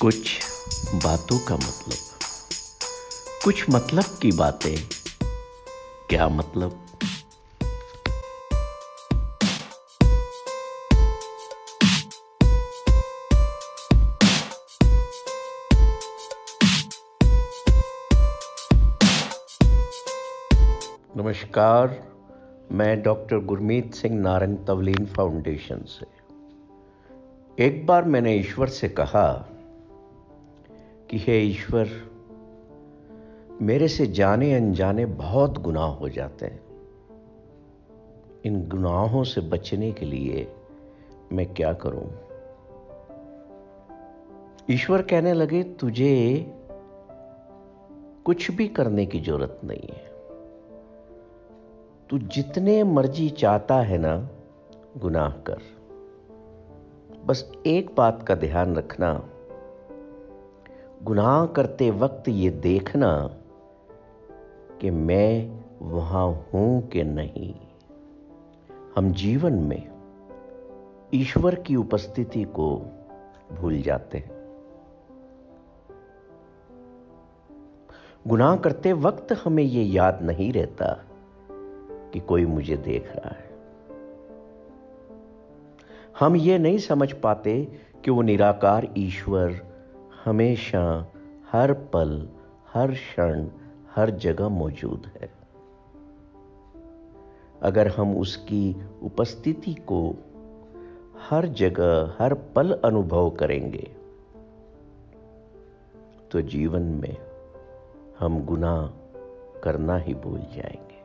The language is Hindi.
कुछ बातों का मतलब। कुछ मतलब की बातें। क्या मतलब? नमस्कार, मैं डॉक्टर गुरमीत सिंह नारंग तवलीन फाउंडेशन से। एक बार मैंने ईश्वर से कहा कि हे ईश्वर, मेरे से जाने अनजाने बहुत गुनाह हो जाते हैं। इन गुनाहों से बचने के लिए मैं क्या करूँ? ईश्वर कहने लगे, तुझे कुछ भी करने की ज़रूरत नहीं है। तू जितने मर्ज़ी चाहता है ना, गुनाह कर। बस एक बात का ध्यान रखना गुनाह करते वक्त ये देखना कि मैं वहाँ हूँ कि नहीं। हम जीवन में ईश्वर की उपस्थिति को भूल जाते हैं। गुनाह करते वक्त हमें यह याद नहीं रहता कि कोई मुझे देख रहा है। हम ये नहीं समझ पाते कि वो निराकार ईश्वर हमेशा हर पल, हर क्षण, हर जगह मौजूद है। अगर हम उसकी उपस्थिति को हर जगह, हर पल अनुभव करेंगे तो जीवन में हम गुनाह करना ही भूल जाएँगे।